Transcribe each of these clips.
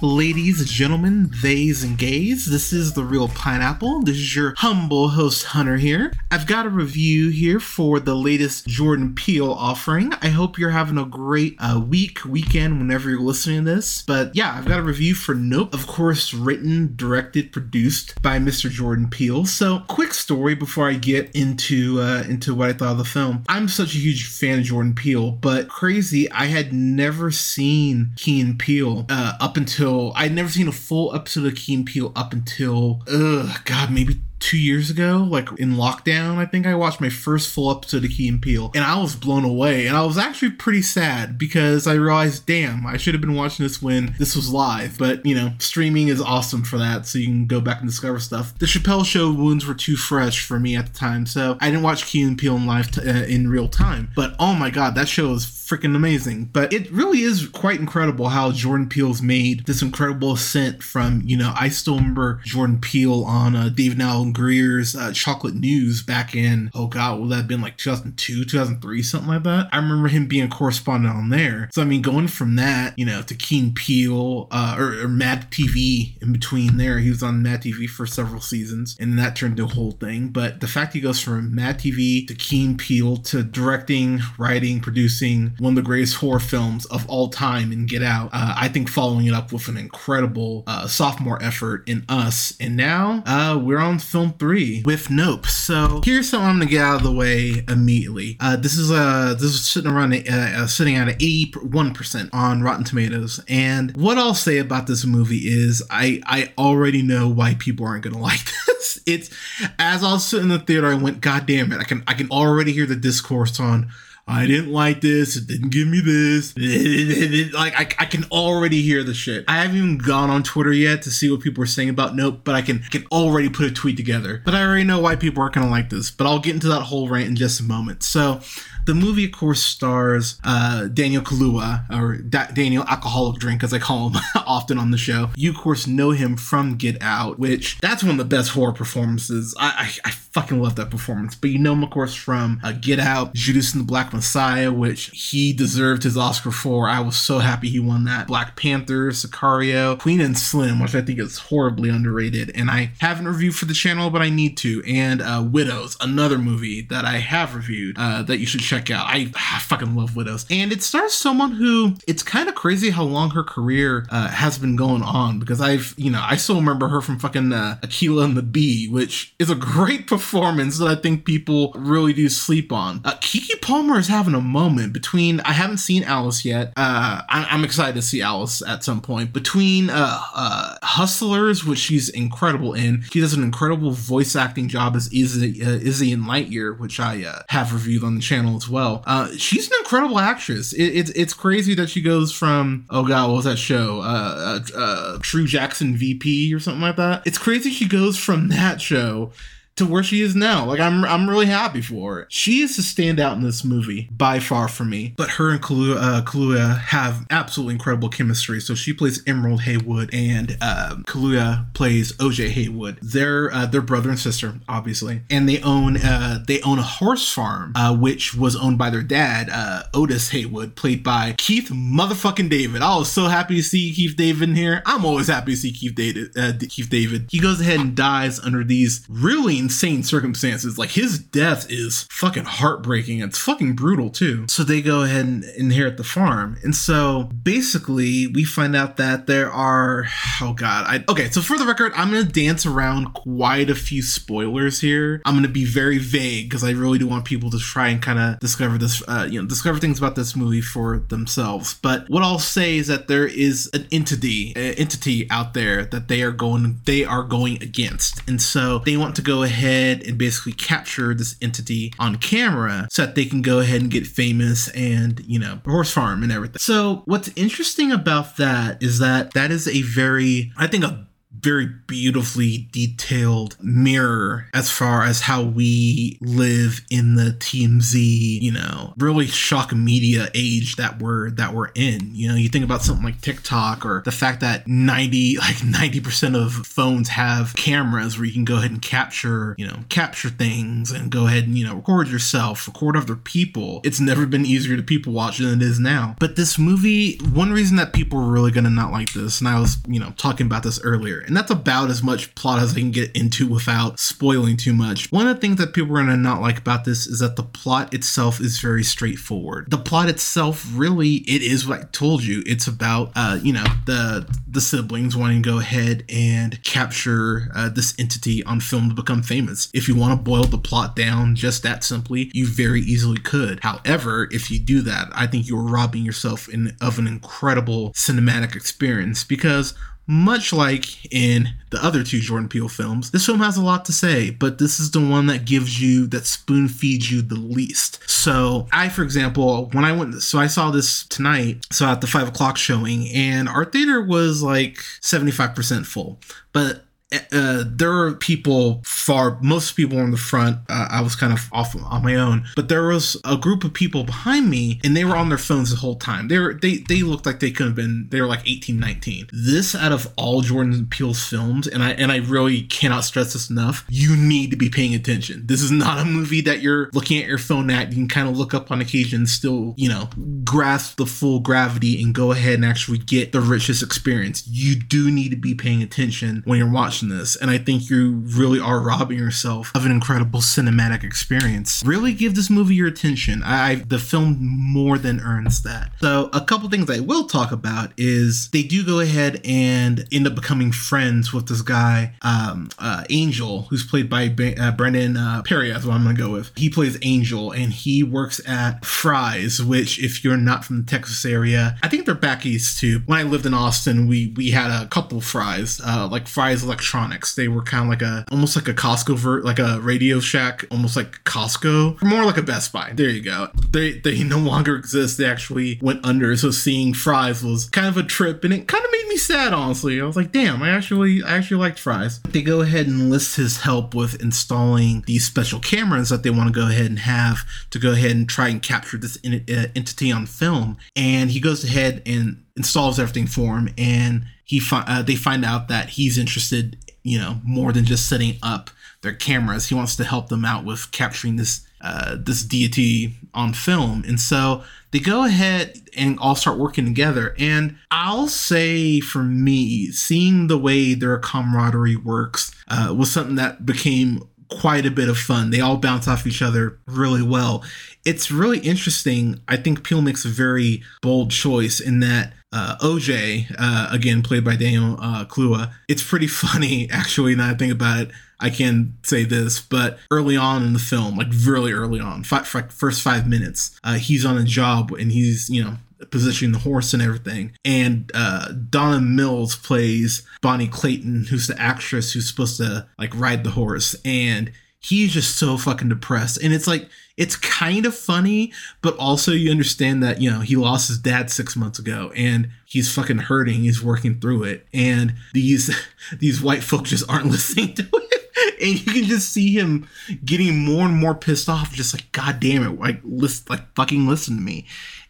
Ladies, and gentlemen, theys, and gays. This is the Reel Pineapple. This is your humble host, Hunter, here. I've got a review here for the latest Jordan Peele offering. I hope you're having a great uh, week, weekend, whenever you're listening to this. But yeah, I've got a review for Nope. Of course, written, directed, produced by Mr. Jordan Peele. So, quick story before I get into uh, into what I thought of the film. I'm such a huge fan of Jordan Peele, but crazy, I had never seen Key and Peele uh, up until I'd never seen a full episode of Key and Peele up until, ugh, God, maybe two years ago, like in lockdown, I think I watched my first full episode of Key and Peele, and I was blown away. And I was actually pretty sad because I realized, damn, I should have been watching this when this was live. But you know, streaming is awesome for that, so you can go back and discover stuff. The Chappelle Show wounds were too fresh for me at the time, so I didn't watch Key and Peele in live t- uh, in real time. But oh my god, that show is freaking amazing. But it really is quite incredible how Jordan Peele's made this incredible ascent from, you know, I still remember Jordan Peele on uh, David Grier's uh, Chocolate News back in, oh God, would that have been like 2002, 2003, something like that? I remember him being a correspondent on there. So, I mean, going from that, you know, to Key and Peele uh, or, or Mad TV in between there, he was on Mad TV for several seasons and that turned a whole thing. But the fact he goes from Mad TV to Key and Peele to directing, writing, producing, one of the greatest horror films of all time in Get Out. Uh, I think following it up with an incredible uh, sophomore effort in Us, and now uh, we're on film three with Nope. So here's something I'm gonna get out of the way immediately. Uh, this is uh this is sitting around uh, sitting at 81 percent on Rotten Tomatoes, and what I'll say about this movie is I I already know why people aren't gonna like this. It's as I was sitting in the theater, I went, God damn it! I can I can already hear the discourse on I didn't like this. It didn't give me this. like I, I can already hear the shit. I haven't even gone on Twitter yet to see what people are saying about Nope, but I can can already put a tweet together. But I already know why people aren't gonna like this. But I'll get into that whole rant in just a moment. So the movie, of course, stars uh, Daniel Kaluuya, or da- Daniel Alcoholic Drink, as I call him often on the show. You, of course, know him from Get Out, which that's one of the best horror performances. I, I, I fucking love that performance. But you know him, of course, from uh, Get Out, Judas and the Black Messiah, which he deserved his Oscar for. I was so happy he won that. Black Panther, Sicario, Queen and Slim, which I think is horribly underrated. And I haven't reviewed for the channel, but I need to. And uh, Widows, another movie that I have reviewed uh, that you should check out. I, I, fucking love Widows. And it stars someone who it's kind of crazy how long her career uh, has been going on because I've, you know, I still remember her from fucking uh, Akeelah and the Bee, which is a great performance that I think people really do sleep on. Uh, Keke Palmer is having a moment between, I haven't seen Alice yet. Uh, I, am excited to see Alice at some point. Between uh, uh, Hustlers, which she's incredible in, she does an incredible voice acting job as Izzy, uh, Izzy in Lightyear, which I uh, have reviewed on the channel as well. Uh, she's an incredible actress. It, it's it's crazy that she goes from oh god, what was that show? Uh, uh, uh, True Jackson VP or something like that. It's crazy she goes from that show to where she is now. Like I'm I'm really happy for her. She is the standout in this movie by far for me. But her and Kaluuya, uh, Kaluuya have absolutely incredible chemistry. So she plays Emerald Haywood, and uh, Kaluuya plays OJ Haywood. They're uh, brother and sister, obviously, and they own uh, they own a horse farm, uh, which was owned by their dad, uh, Otis Haywood, played by Keith motherfucking David. I was so happy to see Keith David in here. I'm always happy to see Keith David. Uh, Keith David. He goes ahead and dies under these really insane circumstances. Like his death is fucking heartbreaking. It's fucking brutal too. So they go ahead and inherit the farm. And so basically we find out that there are oh god. I okay, so for the record, I'm gonna dance around quite a few spoilers here. I'm gonna be very vague because I really do want people to try and kind of discover this uh, you know, discover things about this movie for themselves. But what I'll say is that there is an entity uh, entity out there that they are going they are going against. And so they want to go ahead ahead and basically capture this entity on camera so that they can go ahead and get famous and, you know, horse farm and everything. So, what's interesting about that is that that is a very, I think, a very beautifully detailed mirror as far as how we live in the TMZ, you know, really shock media age that we're that we're in. You know, you think about something like TikTok or the fact that 90 like 90% of phones have cameras where you can go ahead and capture, you know, capture things and go ahead and, you know, record yourself, record other people. It's never been easier to people watch than it is now. But this movie, one reason that people are really gonna not like this, and I was, you know, talking about this earlier, and that's about as much plot as I can get into without spoiling too much. One of the things that people are gonna not like about this is that the plot itself is very straightforward. The plot itself really it is what I told you. It's about uh, you know, the the siblings wanting to go ahead and capture uh, this entity on film to become famous. If you want to boil the plot down just that simply, you very easily could. However, if you do that, I think you're robbing yourself in, of an incredible cinematic experience because much like in the other two Jordan Peele films, this film has a lot to say, but this is the one that gives you, that spoon feeds you the least. So, I, for example, when I went, so I saw this tonight, so at the five o'clock showing, and our theater was like 75% full. But uh, there are people far most people in the front. Uh, i was kind of off on my own. But there was a group of people behind me and they were on their phones the whole time. They were they they looked like they could have been they were like 18 19 this out of all jordan peele's films and i and i really cannot stress this enough you need to be paying attention. This is not a movie that you're looking at your phone at. You can kind of look up on occasion still you know grasp the full gravity and go ahead and actually get the richest experience. You do need to be paying attention when you're watching watching this, and I think you really are robbing yourself of an incredible cinematic experience. Really give this movie your attention. I, I the film more than earns that. So a couple things I will talk about is they do go ahead and end up becoming friends with this guy, um, uh, Angel, who's played by uh, Brendan uh, Perry. That's what I'm gonna go with. He plays Angel, and he works at Fry's, which if you're not from the Texas area, I think they're back east too. When I lived in Austin, we we had a couple Fry's, uh, like Fry's Electronics electronics. They were kind of like a almost like a Costco vert, like a Radio Shack, almost like Costco, more like a Best Buy. There you go. They they no longer exist. They actually went under. So seeing Fry's was kind of a trip, and it kind of made me sad. Honestly, I was like, damn, I actually I actually liked Fry's. They go ahead and list his help with installing these special cameras that they want to go ahead and have to go ahead and try and capture this uh, entity on film. And he goes ahead and installs everything for him and he fi- uh, they find out that he's interested you know more than just setting up their cameras he wants to help them out with capturing this uh, this deity on film and so they go ahead and all start working together and i'll say for me seeing the way their camaraderie works uh, was something that became quite a bit of fun. They all bounce off each other really well. It's really interesting. I think Peele makes a very bold choice in that uh, OJ, uh, again played by Daniel uh, Kaluuya, it's pretty funny actually. Now I think about it, I can say this, but early on in the film, like really early on, first five minutes, uh, he's on a job and he's you know positioning the horse and everything. And uh, Donna Mills plays Bonnie Clayton, who's the actress who's supposed to like ride the horse, and he's just so fucking depressed. And it's like it's kind of funny, but also you understand that you know he lost his dad six months ago, and he's fucking hurting. He's working through it, and these these white folks just aren't listening to it. And you can just see him getting more and more pissed off, just like, God damn it, like listen, like fucking listen to me.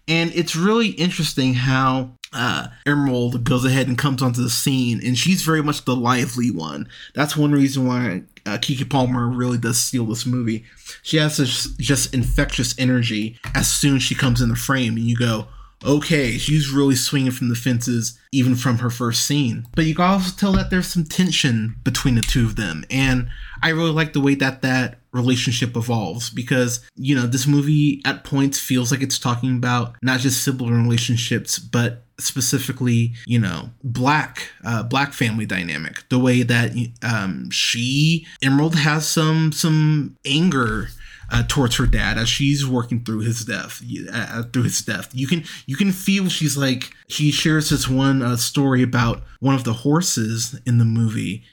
And it's really interesting how uh, Emerald goes ahead and comes onto the scene, and she's very much the lively one. That's one reason why uh, Keke Palmer really does steal this movie. She has this just infectious energy as soon as she comes in the frame, and you go, okay, she's really swinging from the fences even from her first scene. But you can also tell that there's some tension between the two of them, and I really like the way that that relationship evolves because you know this movie at points feels like it's talking about not just sibling relationships but specifically you know black uh, black family dynamic the way that um, she emerald has some some anger uh, towards her dad as she's working through his death uh, through his death. You can you can feel she's like she shares this one uh, story about one of the horses in the movie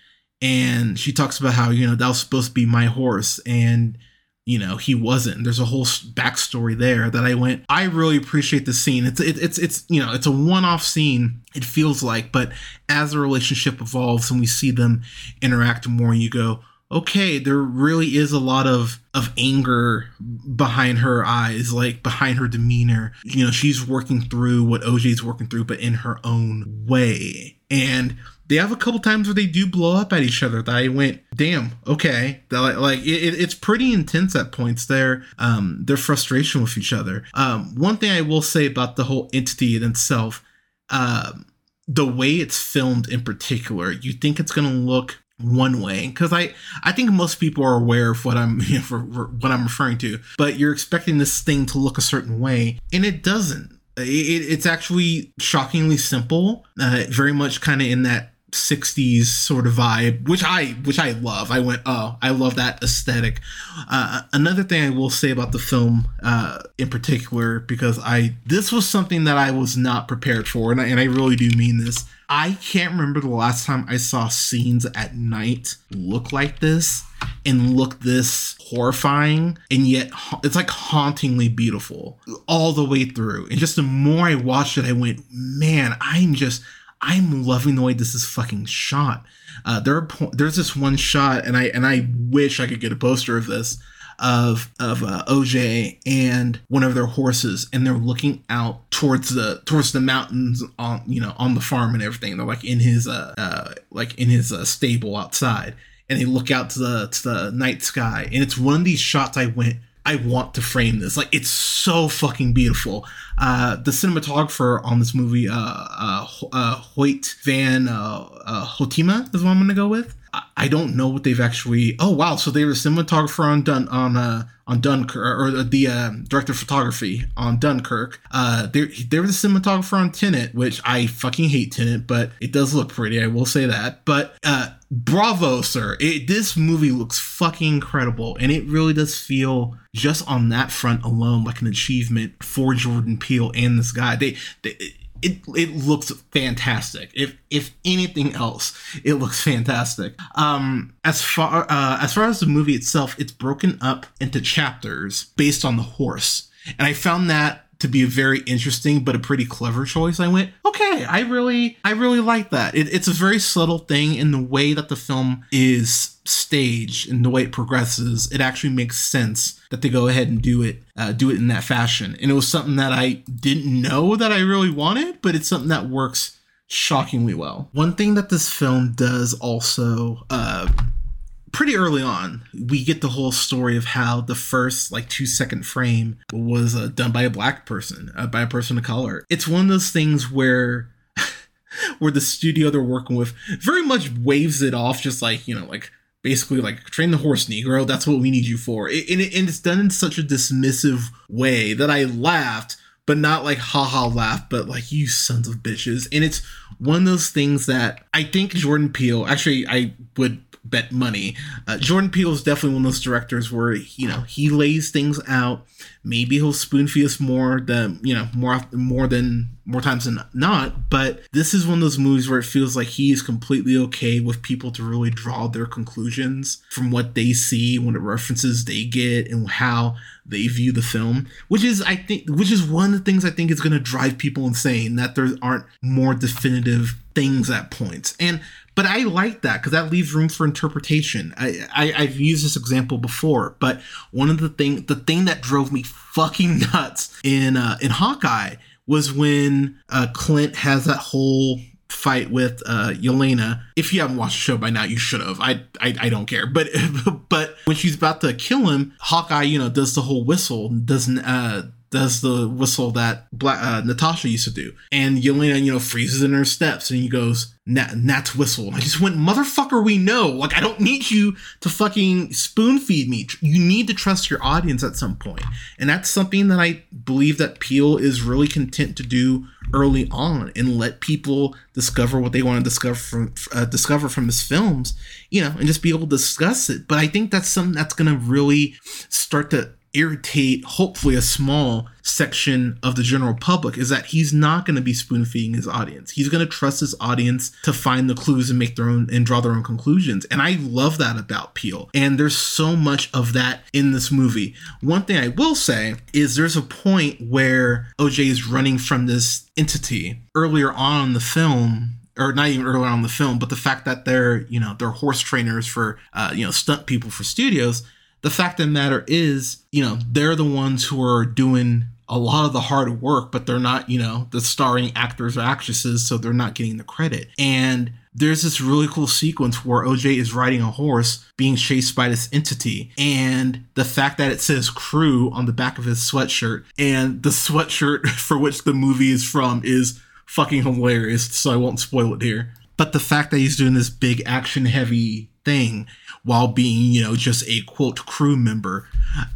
and she talks about how you know that was supposed to be my horse and you know he wasn't. There's a whole backstory there that i went i really appreciate the scene. It's it, it's it's you know it's a one-off scene it feels like but as the relationship evolves and we see them interact more you go okay there really is a lot of of anger behind her eyes like behind her demeanor. You know she's working through what oj's working through but in her own way. And they have a couple times where they do blow up at each other that I went, damn, okay. Like, like it, it's pretty intense at points. Their um their frustration with each other. Um, one thing I will say about the whole entity itself, um, the way it's filmed in particular, you think it's gonna look one way because I I think most people are aware of what I'm you know, for, for what I'm referring to, but you're expecting this thing to look a certain way, and it doesn't. It, it's actually shockingly simple, uh, very much kind of in that 60s sort of vibe which i which i love. I went oh i love that aesthetic. Uh, another thing i will say about the film uh, in particular because i this was something that i was not prepared for and I, and I really do mean this. I can't remember the last time i saw scenes at night look like this and look this horrifying and yet it's like hauntingly beautiful all the way through. And just the more i watched it i went man i'm just I'm loving the way this is fucking shot. Uh, there are po- there's this one shot, and I and I wish I could get a poster of this of of uh, OJ and one of their horses, and they're looking out towards the towards the mountains on you know on the farm and everything. They're like in his uh, uh like in his uh, stable outside, and they look out to the to the night sky, and it's one of these shots I went I want to frame this. Like it's so fucking beautiful. Uh, the cinematographer on this movie, uh, uh, uh Hoyt Van uh, uh, Hoytema is what I'm gonna go with. I, don't know what they've actually. Oh wow! So they were cinematographer on Dun on uh on Dunkirk or the uh, director of photography on Dunkirk. Uh, they they were the cinematographer on Tenet, which I fucking hate Tenet, but it does look pretty. I will say that. But uh, bravo, sir! It, this movie looks fucking incredible, and it really does feel just on that front alone like an achievement for Jordan Peele and this guy. They they it it looks fantastic. If if anything else, it looks fantastic. Um, as far uh, as far as the movie itself, it's broken up into chapters based on the horse, and I found that to be a very interesting but a pretty clever choice. I went, okay, I really, I really like that. It, it's a very subtle thing in the way that the film is staged and the way it progresses. It actually makes sense that they go ahead and do it, uh, do it in that fashion. And it was something that I didn't know that I really wanted, but it's something that works shockingly well. One thing that this film does also, uh, pretty early on, we get the whole story of how the first like two second frame was uh, done by a black person, uh, by a person of color. It's one of those things where where the studio they're working with very much waves it off, just like you know, like basically like train the horse, Negro. That's what we need you for. And, it, and it's done in such a dismissive way that I laughed but not like haha laugh, but like you sons of bitches. And it's one of those things that I think Jordan Peele, actually, I would bet money. Uh, Jordan Peele is definitely one of those directors where you know he lays things out. Maybe he'll spoon feed us more than you know more more than more times than not. But this is one of those movies where it feels like he is completely okay with people to really draw their conclusions from what they see, when the references they get, and how they view the film. Which is I think which is one of the things I think is going to drive people insane that there aren't more definitive things at points. And but I like that because that leaves room for interpretation. I, I have used this example before, but one of the thing the thing that drove me fucking nuts in uh, in Hawkeye was when uh, Clint has that whole fight with uh, Yelena. If you haven't watched the show by now, you should have. I, I I don't care. But but when she's about to kill him, Hawkeye, you know, does the whole whistle, doesn't uh does the whistle that uh, Natasha used to do. And Yelena, you know, freezes in her steps and he goes, Nat's whistle. And I just went, motherfucker, we know. Like, I don't need you to fucking spoon feed me. You need to trust your audience at some point. And that's something that I believe that Peele is really content to do early on and let people discover what they want to discover from uh, discover from his films, you know, and just be able to discuss it. But I think that's something that's going to really start to irritate hopefully a small section of the general public is that he's not going to be spoon feeding his audience. He's going to trust his audience to find the clues and make their own and draw their own conclusions. And I love that about Peele. And there's so much of that in this movie. One thing I will say is there's a point where OJ is running from this entity earlier on in the film or not even earlier on in the film, but the fact that they're, you know, they're horse trainers for, uh, you know, stunt people for studios. The fact of the matter is, you know, they're the ones who are doing a lot of the hard work, but they're not, you know, the starring actors or actresses, so they're not getting the credit. And there's this really cool sequence where OJ is riding a horse being chased by this entity. And the fact that it says crew on the back of his sweatshirt and the sweatshirt for which the movie is from is fucking hilarious. So I won't spoil it here. But the fact that he's doing this big action heavy thing while being, you know, just a quote crew member.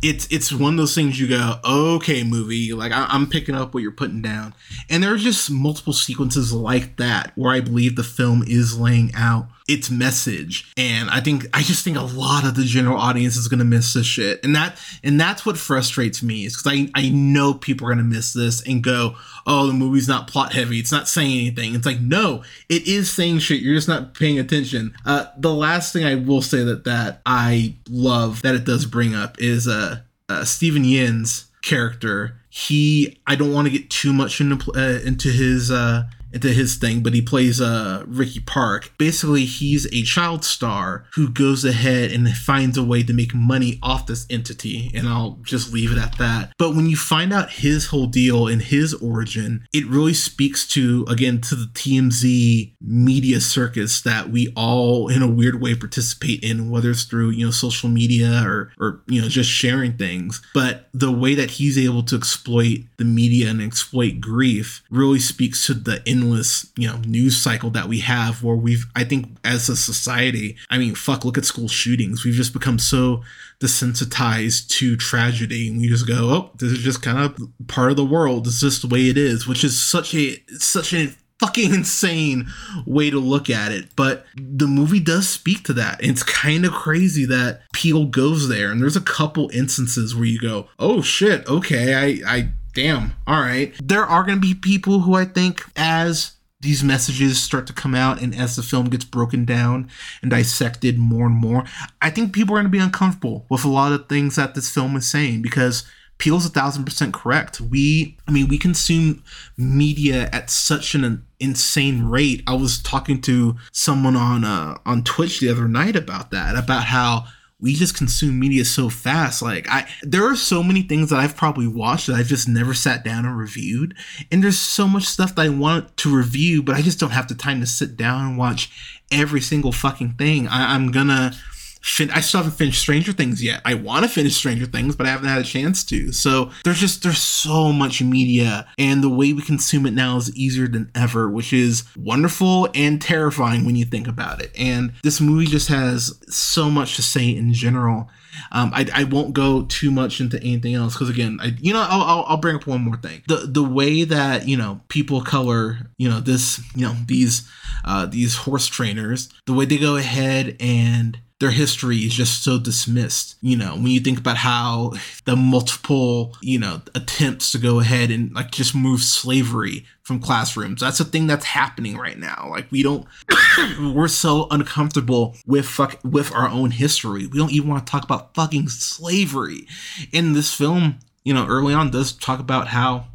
It's it's one of those things you go okay movie like I, am picking up what you're putting down. And there are just multiple sequences like that where i believe the film is laying out its message. And i think i just think a lot of the general audience is going to miss this shit. And that and that's what frustrates me is because i i know people are going to miss this and go oh the movie's not plot heavy. It's not saying anything. It's like no it is saying shit. You're just not paying attention. Uh the last thing i will say that that i love that it does bring up is uh, uh Steven Yeun's character. He i don't want to get too much into uh, into his uh into his thing, but he plays uh Ricky Park. Basically, he's a child star who goes ahead and finds a way to make money off this entity, and I'll just leave it at that. But when you find out his whole deal and his origin, it really speaks to again to the TMZ media circus that we all in a weird way participate in, whether it's through, you know, social media or or you know, just sharing things. But the way that he's able to exploit the media and exploit grief really speaks to the in endless, you know, news cycle that we have where we've, I think, as a society, I mean, fuck, look at school shootings. We've just become so desensitized to tragedy and we just go, oh, this is just kind of part of the world. It's just the way it is, which is such a, such a fucking insane way to look at it. But the movie does speak to that. It's kind of crazy that Peele goes there. And there's a couple instances where you go, oh shit, okay, I, I damn, all right. There are going to be people who I think, as these messages start to come out and as the film gets broken down and dissected more and more, I think people are going to be uncomfortable with a lot of things that this film is saying because Peele's a thousand percent correct. We, I mean, we consume media at such an insane rate. I was talking to someone on uh, on Twitch the other night about that, about how we just consume media so fast. Like I there are so many things that I've probably watched that I've just never sat down and reviewed. And there's so much stuff that I want to review, but I just don't have the time to sit down and watch every single fucking thing. I, I'm gonna fin- I still haven't finished Stranger Things yet. I want to finish Stranger Things, but I haven't had a chance to. So there's just there's so much media, and the way we consume it now is easier than ever, which is wonderful and terrifying when you think about it. And this movie just has so much to say in general. Um, I, I won't go too much into anything else because again, I you know I'll, I'll, I'll bring up one more thing. The the way that you know people color you know this you know these uh, these horse trainers, the way they go ahead and their history is just so dismissed. You know, when you think about how the multiple, you know, attempts to go ahead and like just move slavery from classrooms. That's a thing that's happening right now. Like we don't we're so uncomfortable with fuck with our own history. We don't even want to talk about fucking slavery. In this film, you know, early on does talk about how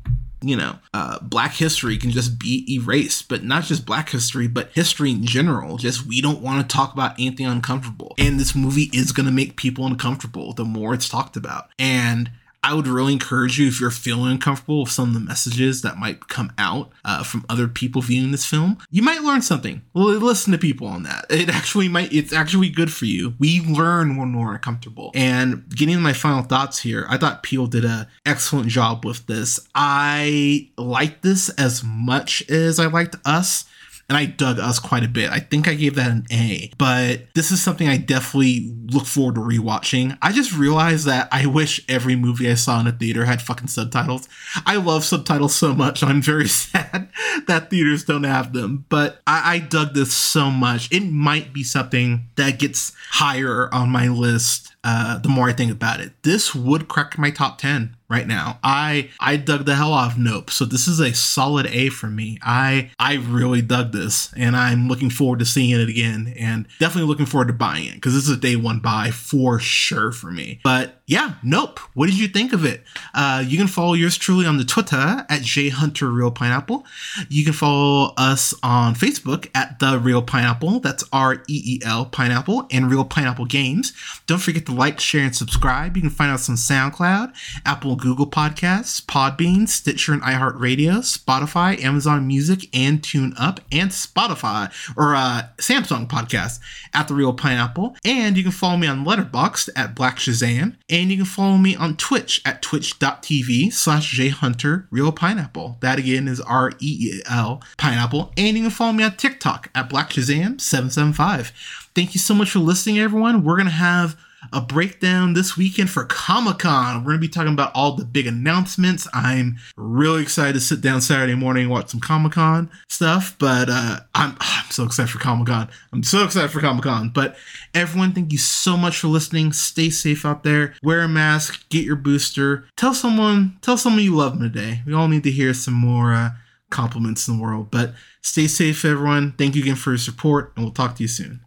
you know, uh, black history can just be erased, but not just black history, but history in general. Just we don't want to talk about anything uncomfortable. And this movie is going to make people uncomfortable the more it's talked about. And I would really encourage you if you're feeling uncomfortable with some of the messages that might come out uh, from other people viewing this film, you might learn something. Listen to people on that. It actually might. It's actually good for you. We learn when we're uncomfortable. And getting my final thoughts here, I thought Peele did an excellent job with this. I like this as much as I liked Us and I dug Us quite a bit. I think I gave that an A, but this is something I definitely look forward to rewatching. I just realized that I wish every movie I saw in a theater had fucking subtitles. I love subtitles so much. I'm very sad that theaters don't have them, but I, I dug this so much. It might be something that gets higher on my list uh, the more I think about it. This would crack my top 10 right now. I I dug the hell off Nope. So this is a solid A for me. I I really dug this and I'm looking forward to seeing it again and definitely looking forward to buying it because this is a day one buy for sure for me. But yeah, Nope. What did you think of it? Uh, you can follow yours truly on the Twitter at jhunterreelpineapple. You can follow us on Facebook at the Reel Pineapple. That's R E E L Pineapple and Reel Pineapple Games. Don't forget to like, share, and subscribe. You can find us on SoundCloud, Apple Google Podcasts, Podbean, Stitcher and iHeartRadio, Spotify, Amazon Music, and TuneUp, and Spotify or uh, Samsung Podcast at the Reel Pineapple. And you can follow me on Letterboxd at Black Shazam, and you can follow me on Twitch at twitch.tv slash jhunter Reel Pineapple. That again is R E E L Pineapple, and you can follow me on TikTok at Black Shazam 775. Thank you so much for listening, everyone. We're gonna have a breakdown this weekend for Comic Con. We're going to be talking about all the big announcements. I'm really excited to sit down Saturday morning and watch some Comic Con stuff, but uh, I'm, I'm so excited for Comic Con. I'm so excited for Comic Con. But everyone, thank you so much for listening. Stay safe out there. Wear a mask. Get your booster. Tell someone, tell someone you love them today. We all need to hear some more uh, compliments in the world. But stay safe, everyone. Thank you again for your support, and we'll talk to you soon.